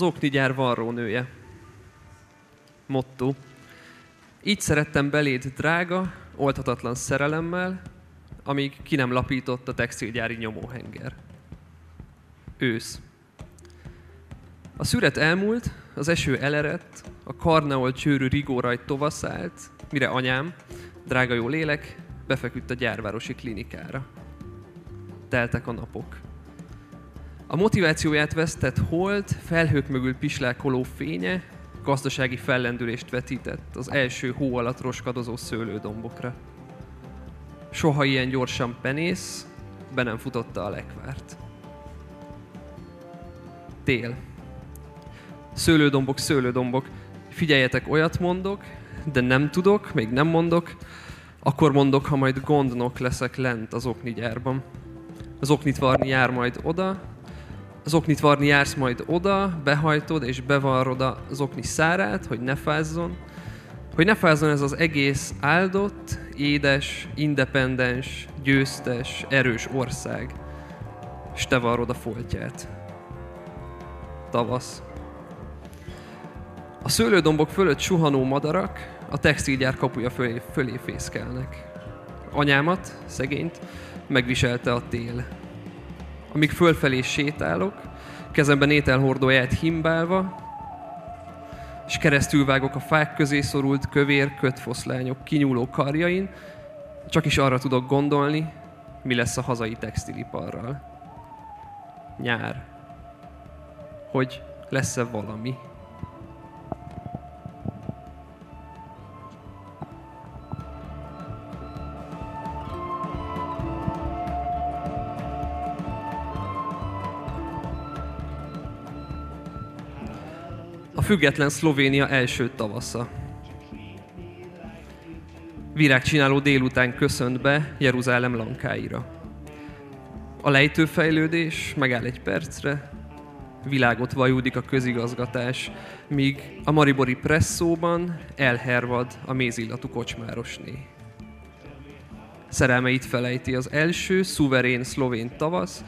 Az okni gyár varrónője. Motto. Így szerettem beléd drága, oldhatatlan szerelemmel, amíg ki nem lapított a textilgyári nyomóhenger. Ősz. A szüret elmúlt, az eső elerett, a karneol csőrű rigórajt tovaszált, mire anyám, drága jó lélek, befeküdt a gyárvárosi klinikára. Teltek a napok. A motivációját vesztett hold, felhők mögül pislákoló fénye, gazdasági fellendülést vetített az első hó alatt roskadozó szőlődombokra. Soha ilyen gyorsan penész, be nem futotta a lekvárt. Tél. Szőlődombok, szőlődombok. Figyeljetek, olyat mondok, de nem tudok, még nem mondok, akkor mondok, ha majd gondnok leszek lent az okni gyárban. Az oknit varni jár majd oda, az varni jársz majd oda, behajtod és bevarrod az okni szárát, hogy ne fázzon, hogy ne fázzon ez az egész áldott, édes, independens, győztes, erős ország, és te varrod a foltját. Tavasz. A szőlődombok fölött suhanó madarak a textilgyár kapuja fölé, fölé fészkelnek. Anyámat, szegényt, megviselte a tél. Amíg fölfelé sétálok, kezemben ételhordóját himbálva, és keresztül vágok a fák közé szorult kövér kötfoszlányok kinyúló karjain, csak is arra tudok gondolni, mi lesz a hazai textiliparral. Nyár. Hogy lesz-e valami. Független Szlovénia első tavasza. Virágcsináló délután köszönt be Jeruzsálem lankáira. A lejtőfejlődés megáll egy percre, világot vajúdik a közigazgatás, míg a Maribori presszóban elhervad a mézillatú kocsmárosné. Szerelmeit felejti az első, szuverén szlovén tavasz,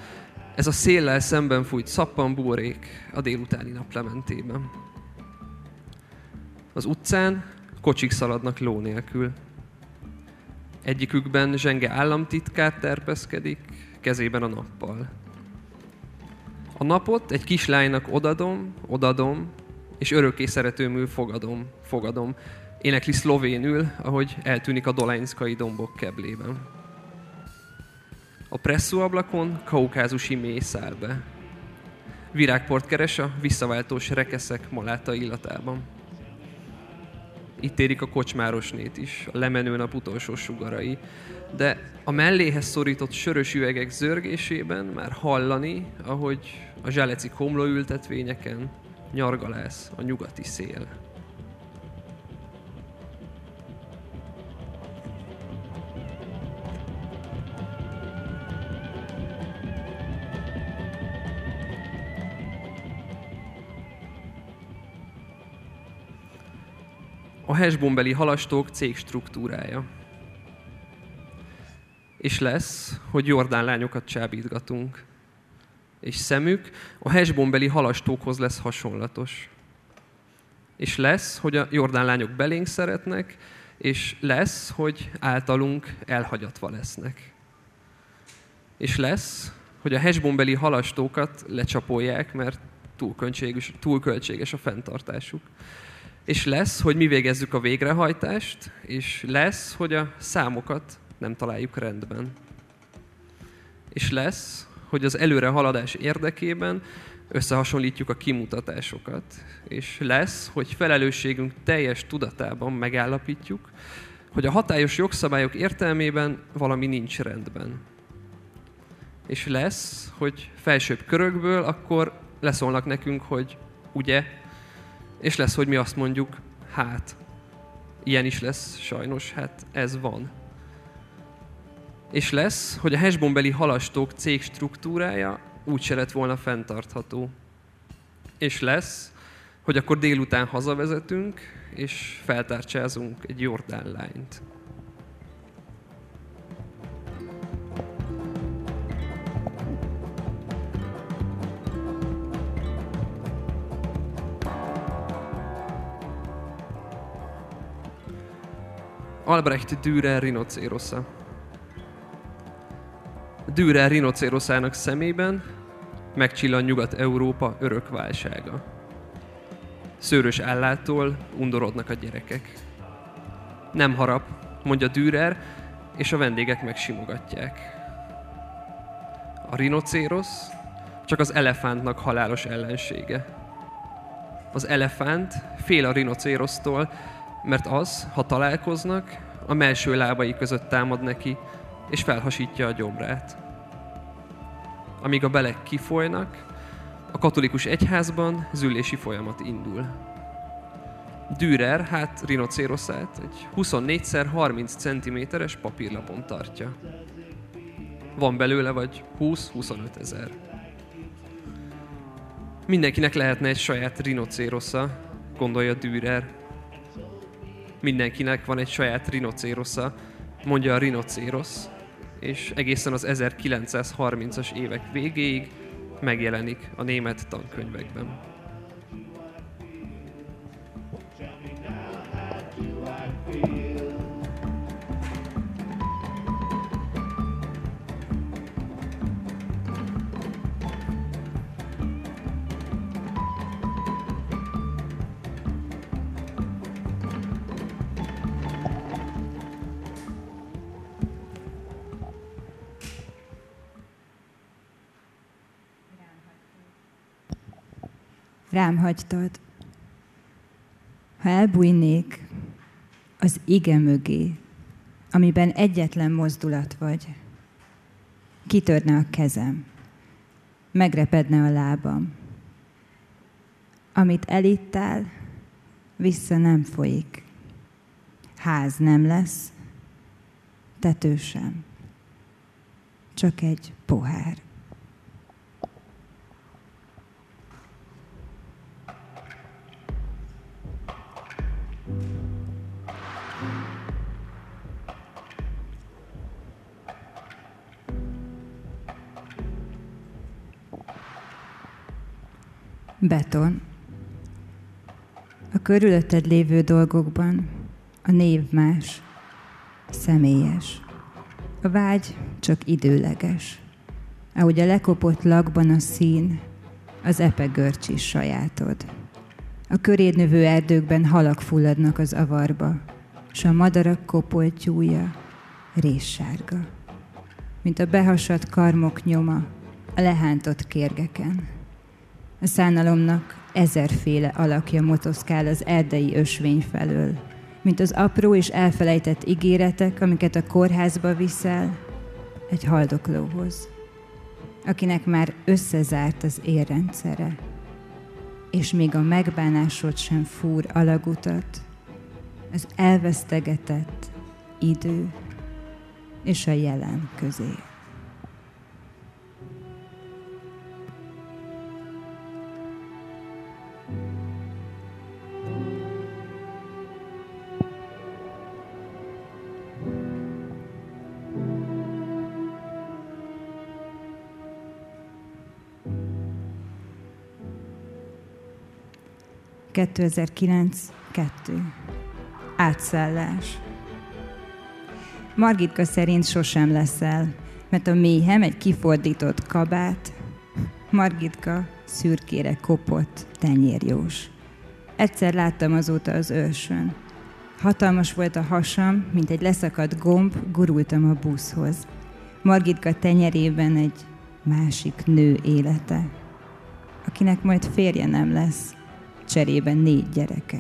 ez a széllel szemben fújt szappanbúrék a délutáni naplementében. Az utcán kocsik szaladnak ló nélkül. Egyikükben zsenge államtitkár terpeszkedik, kezében a nappal. A napot egy kislánynak odadom, odadom, és örökké szeretőmül fogadom, fogadom. Énekli szlovénül, ahogy eltűnik a dolányszkai dombok keblében. A presszóablakon kaukázusi mély száll be. Virágport keres a visszaváltós rekeszek maláta illatában. Itt érik a kocsmárosnét is, a lemenő nap utolsó sugarai. De a melléhez szorított sörös üvegek zörgésében már hallani, ahogy a zsáleci komlóültetvényeken nyargalász a nyugati szél. A Hesbombeli halastók cég struktúrája. És lesz, hogy Jordán lányokat csábítgatunk. És szemük a Hesbombeli halastókhoz lesz hasonlatos. És lesz, hogy a Jordán lányok belénk szeretnek, és lesz, hogy általunk elhagyatva lesznek. És lesz, hogy a Hesbombeli halastókat lecsapolják, mert túl költséges, túl költséges a fenntartásuk és lesz, hogy mi végezzük a végrehajtást, és lesz, hogy a számokat nem találjuk rendben. És lesz, hogy az előre haladás érdekében összehasonlítjuk a kimutatásokat. És lesz, hogy felelősségünk teljes tudatában megállapítjuk, hogy a hatályos jogszabályok értelmében valami nincs rendben. És lesz, hogy felsőbb körökből akkor leszólnak nekünk, hogy ugye, és lesz, hogy mi azt mondjuk, hát, ilyen is lesz sajnos, hát ez van. És lesz, hogy a hashbonbeli halastók cég struktúrája úgy se lett volna fenntartható. És lesz, hogy akkor délután hazavezetünk, és feltárcsázunk egy Jordán lányt. Albrecht Dürer rinocérosza. Dürer rinocéroszának szemében megcsillan Nyugat-Európa örök válsága. Szőrös állától undorodnak a gyerekek. Nem harap, mondja Dürer, és a vendégek megsimogatják. A rinocérosz csak az elefántnak halálos ellensége. Az elefánt fél a rinocérosztól, mert az, ha találkoznak, a melső lábai között támad neki, és felhasítja a gyomrát. Amíg a belek kifolynak, a katolikus egyházban zülési folyamat indul. Dürer, hát rinocéroszát egy 24x30 cm-es papírlapon tartja. Van belőle vagy 20-25 ezer. Mindenkinek lehetne egy saját rinocérosza, gondolja Dürer. Mindenkinek van egy saját rinocérosza, mondja a rinocérosz, és egészen az 1930-as évek végéig megjelenik a német tankönyvekben. Rám hagytad. Ha elbújnék az ige mögé, amiben egyetlen mozdulat vagy, kitörne a kezem, megrepedne a lábam. Amit elittál, vissza nem folyik. Ház nem lesz, tető sem. Csak egy pohár. Beton. A körülötted lévő dolgokban a név más, személyes. A vágy csak időleges. Ahogy a lekopott lakban a szín, az epegörcs is sajátod. A köréd növő erdőkben halak fulladnak az avarba, s a madarak kopoltyúja réssárga. Mint a behasadt karmok nyoma a lehántott kérgeken. A szánalomnak ezerféle alakja motoszkál az erdei ösvény felől, mint az apró és elfelejtett ígéretek, amiket a kórházba viszel egy haldoklóhoz, akinek már összezárt az érrendszere, és még a megbánásod sem fúr alagutat, az elvesztegetett idő és a jelen közé. 2009 2. Átszállás. Margitka szerint sosem leszel, mert a méhem egy kifordított kabát, Margitka szürkére kopott tenyérjós. Egyszer láttam azóta az ősön. Hatalmas volt a hasam, mint egy leszakadt gomb, gurultam a buszhoz. Margitka tenyerében egy másik nő élete, akinek majd férje nem lesz, cserében négy gyereke.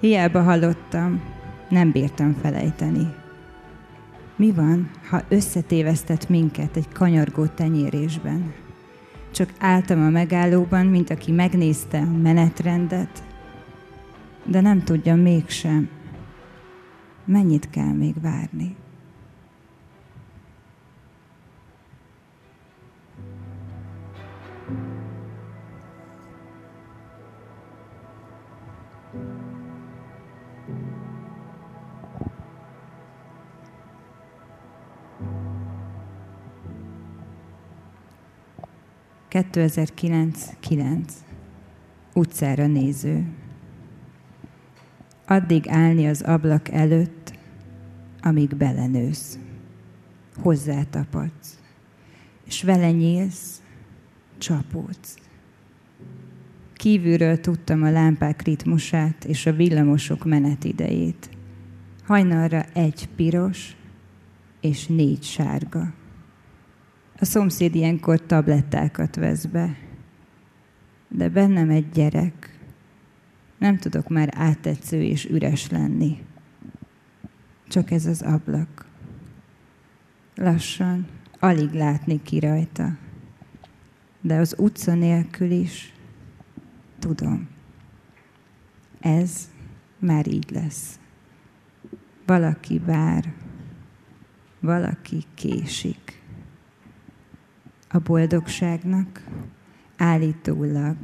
Hiába hallottam, nem bírtam felejteni. Mi van, ha összetévesztett minket egy kanyargó tenyérésben? Csak álltam a megállóban, mint aki megnézte a menetrendet, de nem tudja mégsem, mennyit kell még várni. 2009-9. Utcára néző. addig állni az ablak előtt, amíg belenősz. Hozzátapadsz, és vele nyílsz, csapódsz. Kívülről tudtam a lámpák ritmusát és a villamosok menetidejét. Hajnalra egy piros és négy sárga. A szomszéd ilyenkor tablettákat vesz be, de bennem egy gyerek. Nem tudok már áttetsző és üres lenni. Csak ez az ablak. Lassan, alig látni ki rajta. De az utca nélkül is tudom. Ez már így lesz. Valaki vár, valaki késik. A boldogságnak állítólag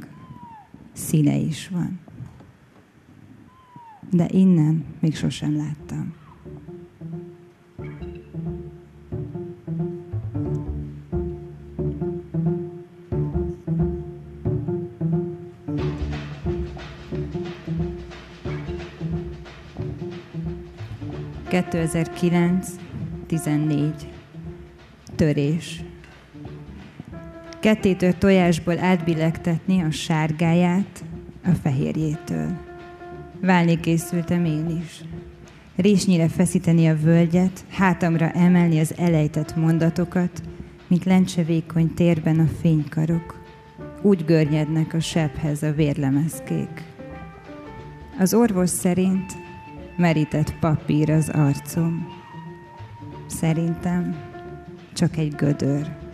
színe is van. De innen még sosem láttam. 2009-14. Törés. Kettétől tojásból átbillegtetni a sárgáját a fehérjétől. Válni készültem én is. Résnyire feszíteni a völgyet, hátamra emelni az elejtett mondatokat, mint lencsevékony térben a fénykarok. Úgy görnyednek a sebhez a vérlemezkék. Az orvos szerint merített papír az arcom. Szerintem csak egy gödör,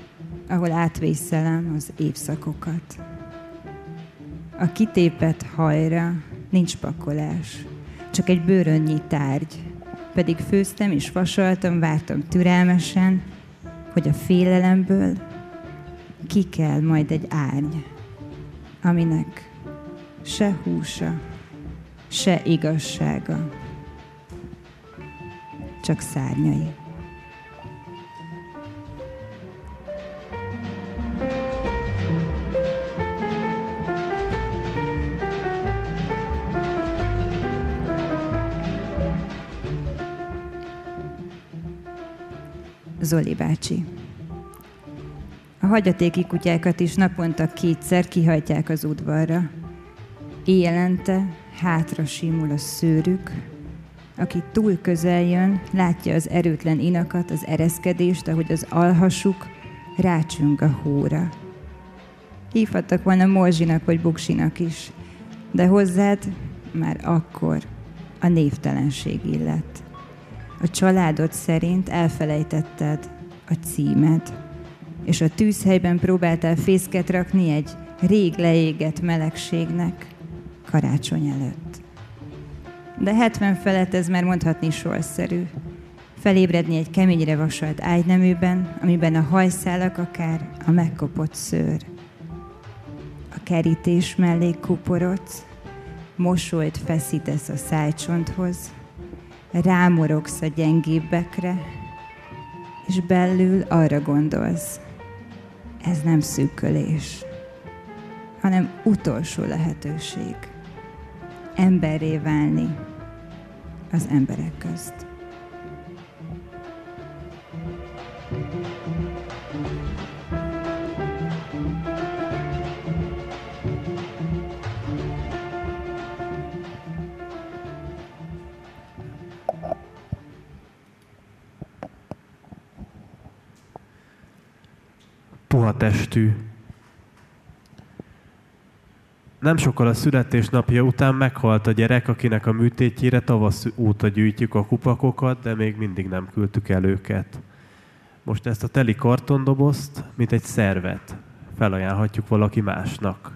ahol átvészelem az évszakokat. A kitépet hajra nincs pakolás, csak egy bőrönnyi tárgy, pedig főztem és vasaltam, vártam türelmesen, hogy a félelemből ki kell majd egy árny, aminek se húsa, se igazsága csak szárnyai. Zoli bácsi. A hagyatéki kutyákat is naponta kétszer kihajtják az udvarra. Éjjelente hátra simul a szőrük, aki túl közel jön, látja az erőtlen inakat, az ereszkedést, ahogy az alhasuk rácsünk a hóra. Hívhattak volna Morzsinak vagy Buksinak is, de hozzád már akkor a névtelenség illet. A családod szerint elfelejtetted a címed, és a tűzhelyben próbáltál fészket rakni egy rég leégett melegségnek karácsony előtt de 70 felett ez már mondhatni sorszerű. Felébredni egy keményre vasalt ágyneműben, amiben a hajszálak akár a megkopott szőr. A kerítés mellé kuporodsz, mosolyt feszítesz a szájcsonthoz, rámorogsz a gyengébbekre, és belül arra gondolsz, ez nem szűkölés, hanem utolsó lehetőség emberré válni, az emberek közt. Puha testű, nem sokkal a születésnapja után meghalt a gyerek, akinek a műtétjére tavasz óta gyűjtjük a kupakokat, de még mindig nem küldtük el őket. Most ezt a teli kartondobozt, mint egy szervet, felajánlhatjuk valaki másnak.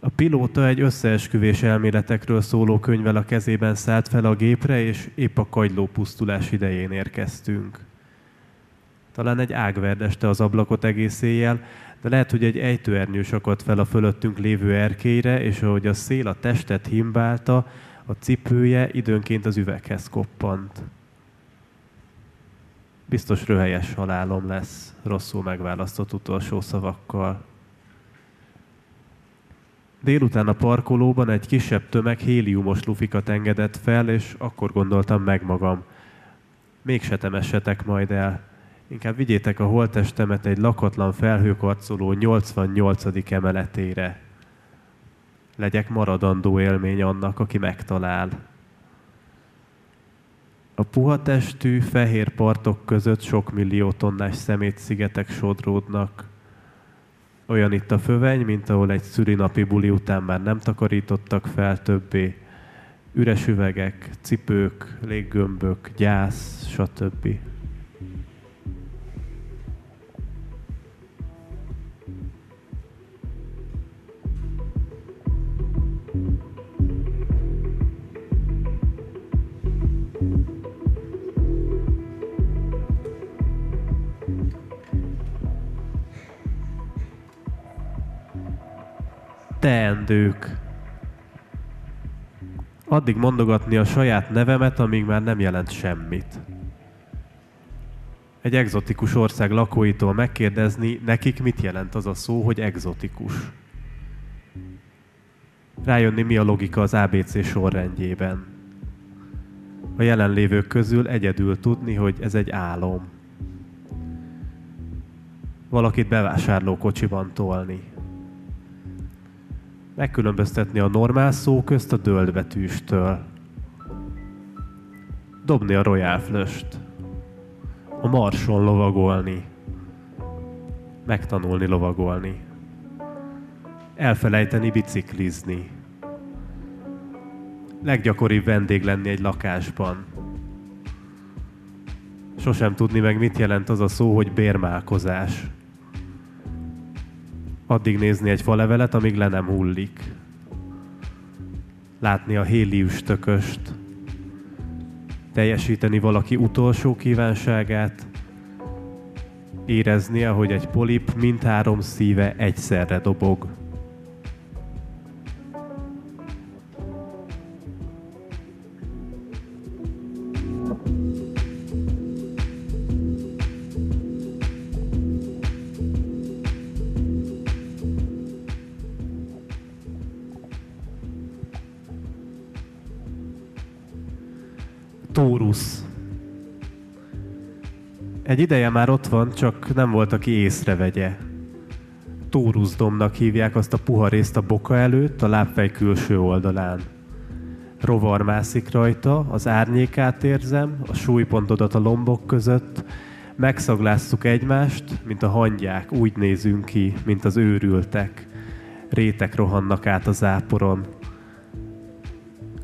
A pilóta egy összeesküvés elméletekről szóló könyvvel a kezében szállt fel a gépre, és épp a kagyló pusztulás idején érkeztünk. Talán egy ágverdeste az ablakot egész éjjel, de lehet, hogy egy ejtőernyős akadt fel a fölöttünk lévő erkélyre, és ahogy a szél a testet himbálta, a cipője időnként az üveghez koppant. Biztos röhelyes halálom lesz, rosszul megválasztott utolsó szavakkal. Délután a parkolóban egy kisebb tömeg héliumos lufikat engedett fel, és akkor gondoltam meg magam. Mégse temessetek majd el. Inkább vigyétek a holtestemet egy lakatlan felhőkarcoló 88. emeletére. Legyek maradandó élmény annak, aki megtalál. A puha testű, fehér partok között sok millió tonnás szemétszigetek sodródnak. Olyan itt a föveny, mint ahol egy szülinapi buli után már nem takarítottak fel többé. Üres üvegek, cipők, léggömbök, gyász, stb. Teendők. Addig mondogatni a saját nevemet, amíg már nem jelent semmit. Egy egzotikus ország lakóitól megkérdezni, nekik mit jelent az a szó, hogy egzotikus. Rájönni, mi a logika az ABC sorrendjében. A jelenlévők közül egyedül tudni, hogy ez egy álom. Valakit bevásárlókocsiban tolni megkülönböztetni a normál szó közt a döldbetűstől. Dobni a royal flöst. A marson lovagolni. Megtanulni lovagolni. Elfelejteni biciklizni. Leggyakoribb vendég lenni egy lakásban. Sosem tudni meg, mit jelent az a szó, hogy bérmálkozás addig nézni egy falevelet, amíg le nem hullik. Látni a hélius tököst, teljesíteni valaki utolsó kívánságát, érezni, ahogy egy polip mindhárom szíve egyszerre dobog. Ideje már ott van, csak nem volt, aki észrevegye. Tóruszdomnak hívják azt a puha részt a boka előtt, a lábfej külső oldalán. Rovar mászik rajta, az árnyékát érzem, a súlypontodat a lombok között, megszaglásszuk egymást, mint a hangyák, úgy nézünk ki, mint az őrültek. Rétek rohannak át a záporon,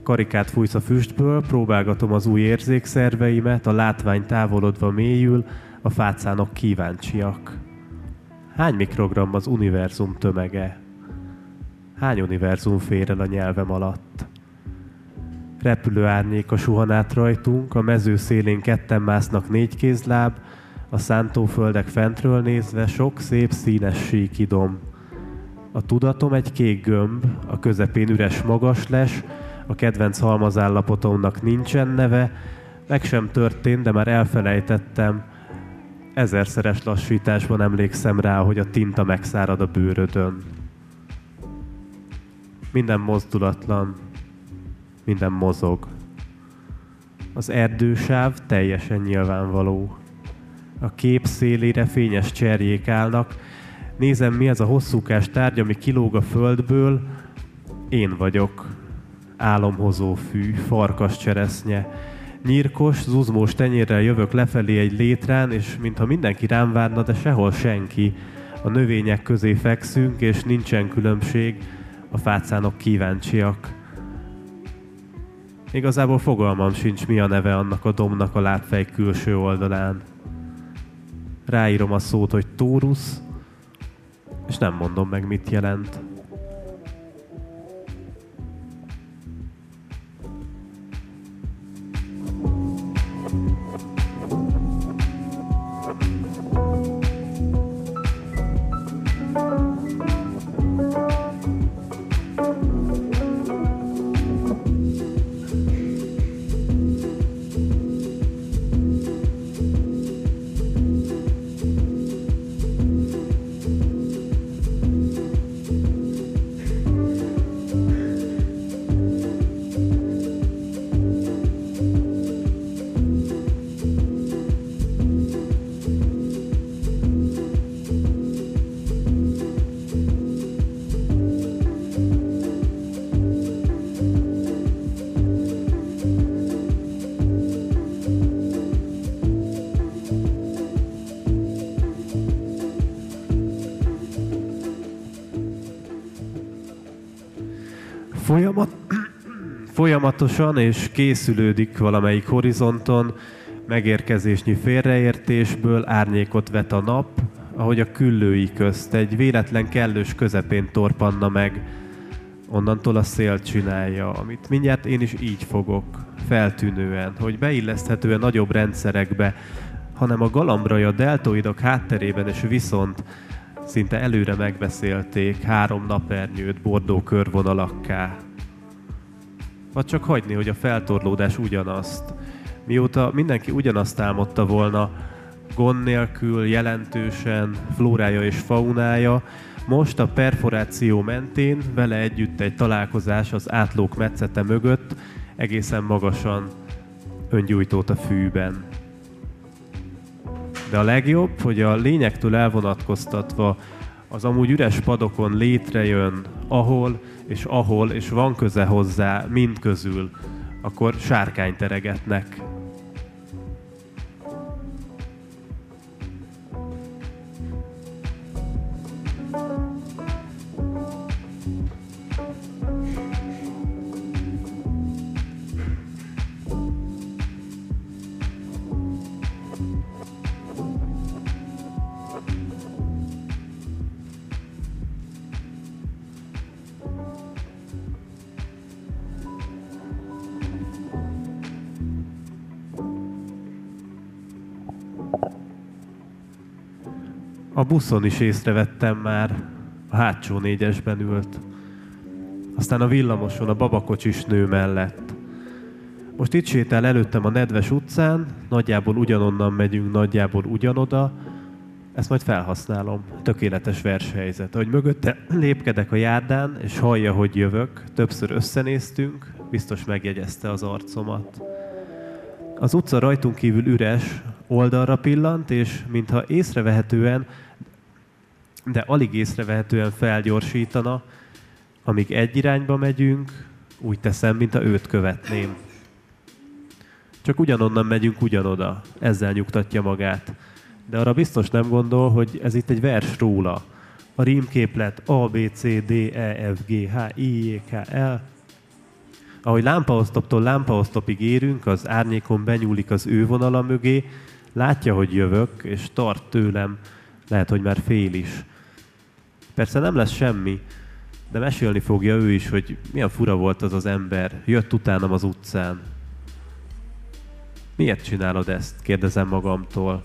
Karikát fújsz a füstből, próbálgatom az új érzékszerveimet, a látvány távolodva mélyül, a fácánok kíváncsiak. Hány mikrogram az univerzum tömege? Hány univerzum fér el a nyelvem alatt? Repülő árnyék a suhanát rajtunk, a mező szélén ketten másznak négy kézláb, a szántóföldek fentről nézve sok szép színes síkidom. A tudatom egy kék gömb, a közepén üres magas les, a kedvenc halmazállapotomnak nincsen neve, meg sem történt, de már elfelejtettem. Ezerszeres lassításban emlékszem rá, hogy a tinta megszárad a bőrödön. Minden mozdulatlan, minden mozog. Az erdősáv teljesen nyilvánvaló. A kép szélére fényes cserjék állnak. Nézem, mi ez a hosszúkás tárgy, ami kilóg a földből. Én vagyok álomhozó fű, farkas cseresznye. Nyírkos, zuzmós tenyérrel jövök lefelé egy létrán, és mintha mindenki rám várna, de sehol senki. A növények közé fekszünk, és nincsen különbség, a fácánok kíváncsiak. Igazából fogalmam sincs, mi a neve annak a domnak a lábfej külső oldalán. Ráírom a szót, hogy Tórusz, és nem mondom meg, mit jelent. Folyamat, folyamatosan és készülődik valamelyik horizonton, megérkezésnyi félreértésből árnyékot vet a nap, ahogy a küllői közt egy véletlen kellős közepén torpanna meg. Onnantól a szél csinálja, amit mindjárt én is így fogok, feltűnően, hogy beilleszthetően nagyobb rendszerekbe, hanem a galambrai a deltoidok hátterében és viszont szinte előre megbeszélték három napernyőt bordó körvonalakká. Vagy csak hagyni, hogy a feltorlódás ugyanazt. Mióta mindenki ugyanazt álmodta volna, gond nélkül, jelentősen, flórája és faunája, most a perforáció mentén vele együtt egy találkozás az átlók metszete mögött egészen magasan öngyújtót a fűben. De a legjobb, hogy a lényektől elvonatkoztatva az amúgy üres padokon létrejön, ahol és ahol, és van köze hozzá, mind közül, akkor sárkány teregetnek. A buszon is észrevettem már, a hátsó négyesben ült. Aztán a villamoson a babakocsis nő mellett. Most itt sétál előttem a nedves utcán, nagyjából ugyanonnan megyünk, nagyjából ugyanoda, ezt majd felhasználom. Tökéletes vershelyzet. Ahogy mögötte lépkedek a járdán, és hallja, hogy jövök, többször összenéztünk, biztos megjegyezte az arcomat. Az utca rajtunk kívül üres, oldalra pillant, és mintha észrevehetően de alig észrevehetően felgyorsítana, amíg egy irányba megyünk, úgy teszem, mint a őt követném. Csak ugyanonnan megyünk ugyanoda, ezzel nyugtatja magát. De arra biztos nem gondol, hogy ez itt egy vers róla. A rímképlet A, B, C, D, E, F, G, H, I, J, K, L. Ahogy lámpaosztoptól lámpaosztopig érünk, az árnyékon benyúlik az ő vonala mögé, látja, hogy jövök, és tart tőlem, lehet, hogy már fél is. Persze nem lesz semmi, de mesélni fogja ő is, hogy milyen fura volt az az ember. Jött utánam az utcán. Miért csinálod ezt? kérdezem magamtól.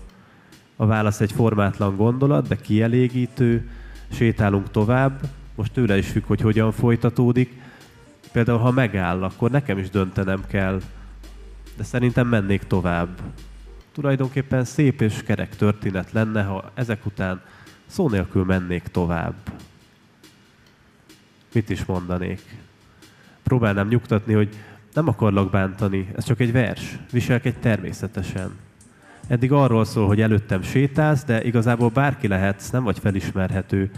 A válasz egy formátlan gondolat, de kielégítő. Sétálunk tovább. Most tőle is függ, hogy hogyan folytatódik. Például, ha megáll, akkor nekem is döntenem kell. De szerintem mennék tovább. Tulajdonképpen szép és kerek történet lenne, ha ezek után Szó nélkül mennék tovább. Mit is mondanék? Próbálnám nyugtatni, hogy nem akarlak bántani, ez csak egy vers, viselkedj természetesen. Eddig arról szól, hogy előttem sétálsz, de igazából bárki lehetsz, nem vagy felismerhető.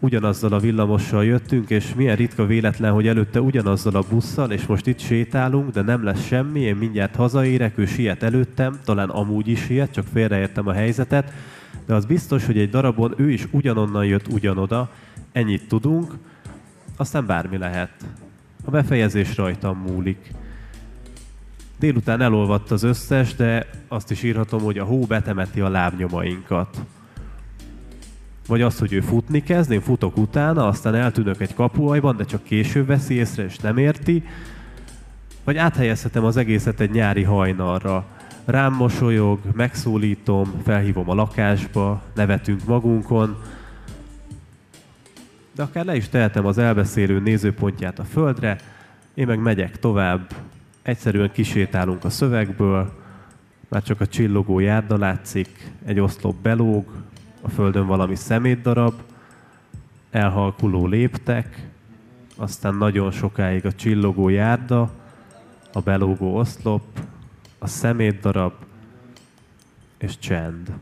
Ugyanazzal a villamossal jöttünk, és milyen ritka véletlen, hogy előtte ugyanazzal a busszal, és most itt sétálunk, de nem lesz semmi, én mindjárt hazaérek, ő siet előttem, talán amúgy is siet, csak félreértem a helyzetet, de az biztos, hogy egy darabon ő is ugyanonnan jött ugyanoda, ennyit tudunk, aztán bármi lehet. A befejezés rajtam múlik. Délután elolvadt az összes, de azt is írhatom, hogy a hó betemeti a lábnyomainkat. Vagy az, hogy ő futni kezd, én futok utána, aztán eltűnök egy kapuajban, de csak később veszi észre, és nem érti. Vagy áthelyezhetem az egészet egy nyári hajnalra. Rám mosolyog, megszólítom, felhívom a lakásba, nevetünk magunkon, de akár le is tehetem az elbeszélő nézőpontját a földre, én meg megyek tovább, egyszerűen kisétálunk a szövegből, már csak a csillogó járda látszik, egy oszlop belóg, a földön valami szemétdarab, elhalkuló léptek, aztán nagyon sokáig a csillogó járda, a belógó oszlop, a szemét darab és csend.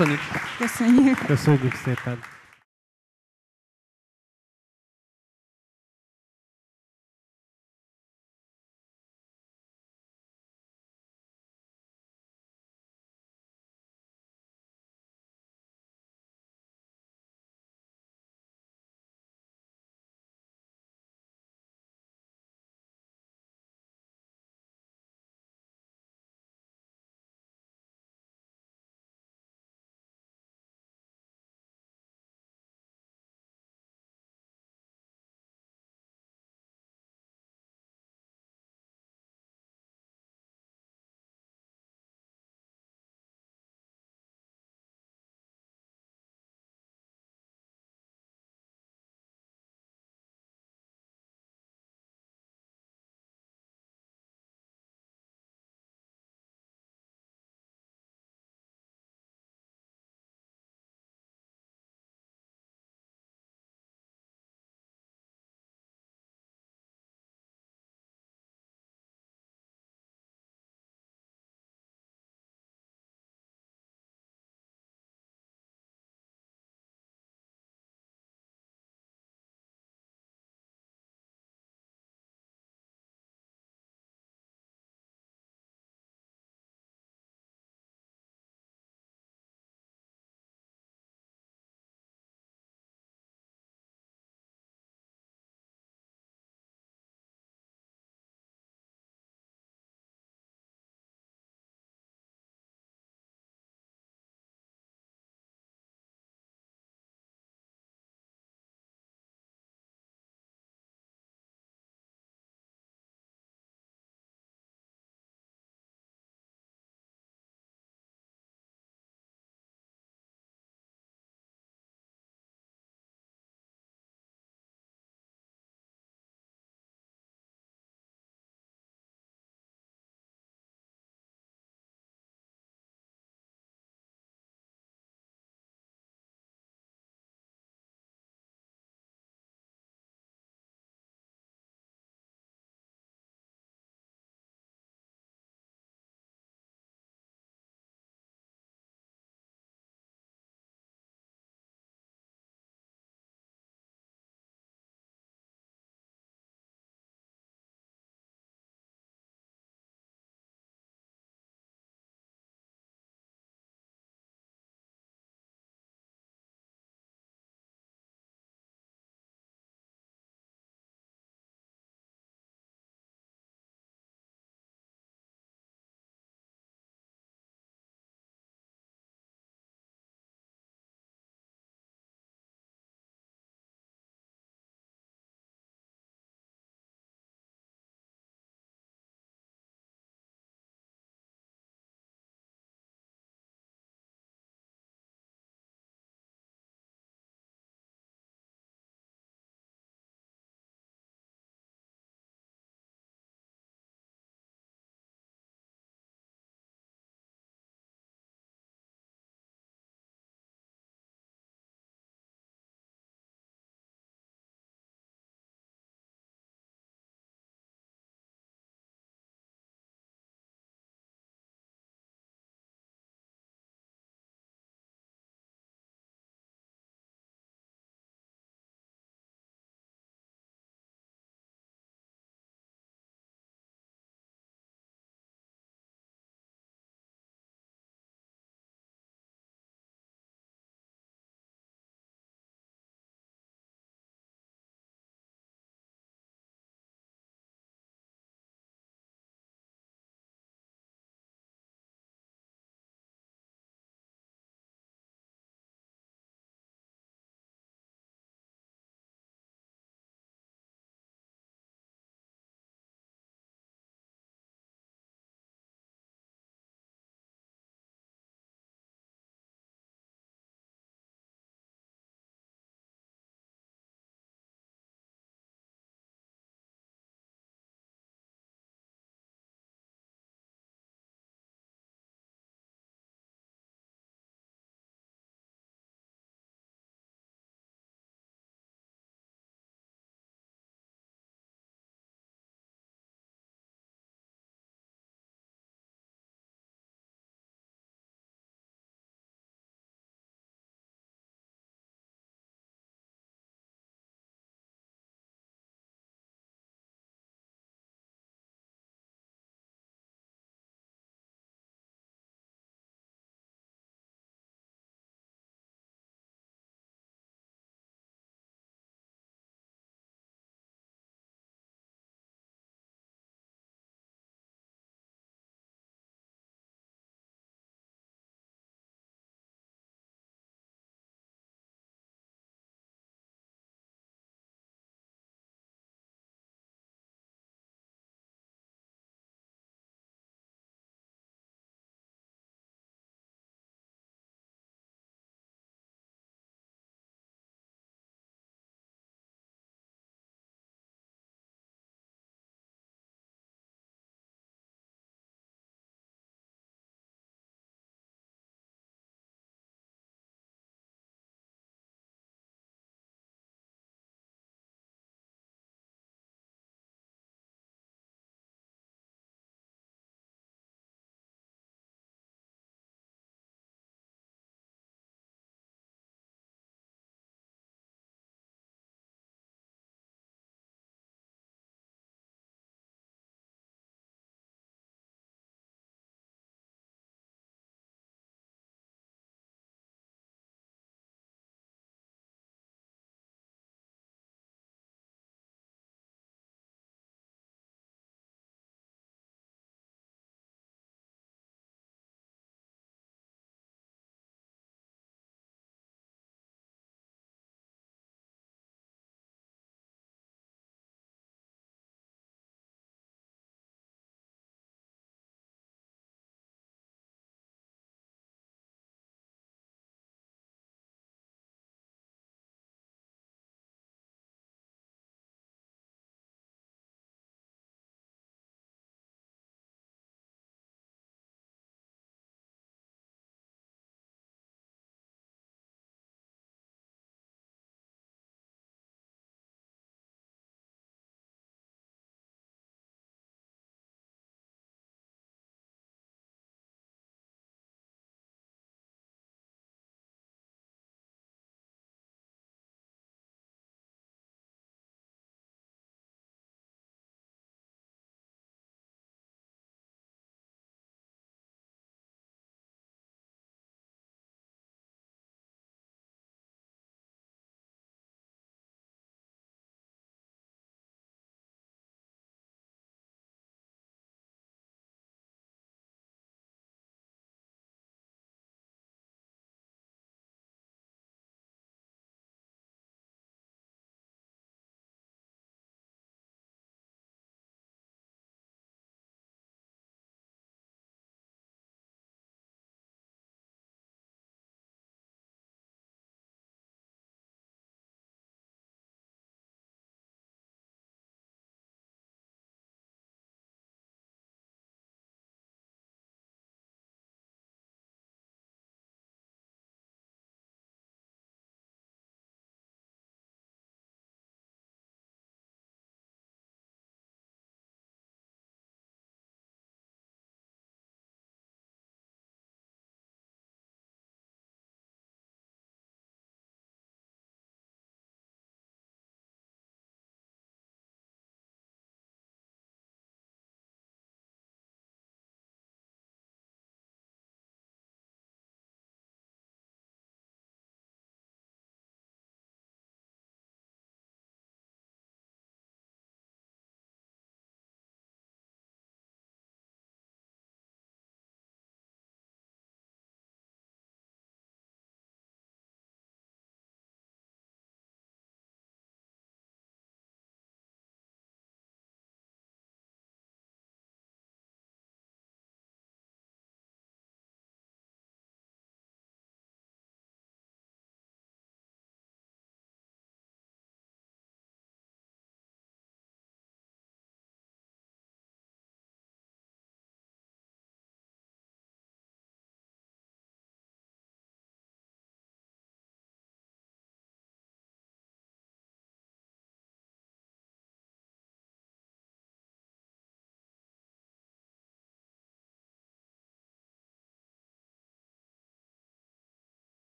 Köszönjük. Köszönjük. Köszönjük szépen.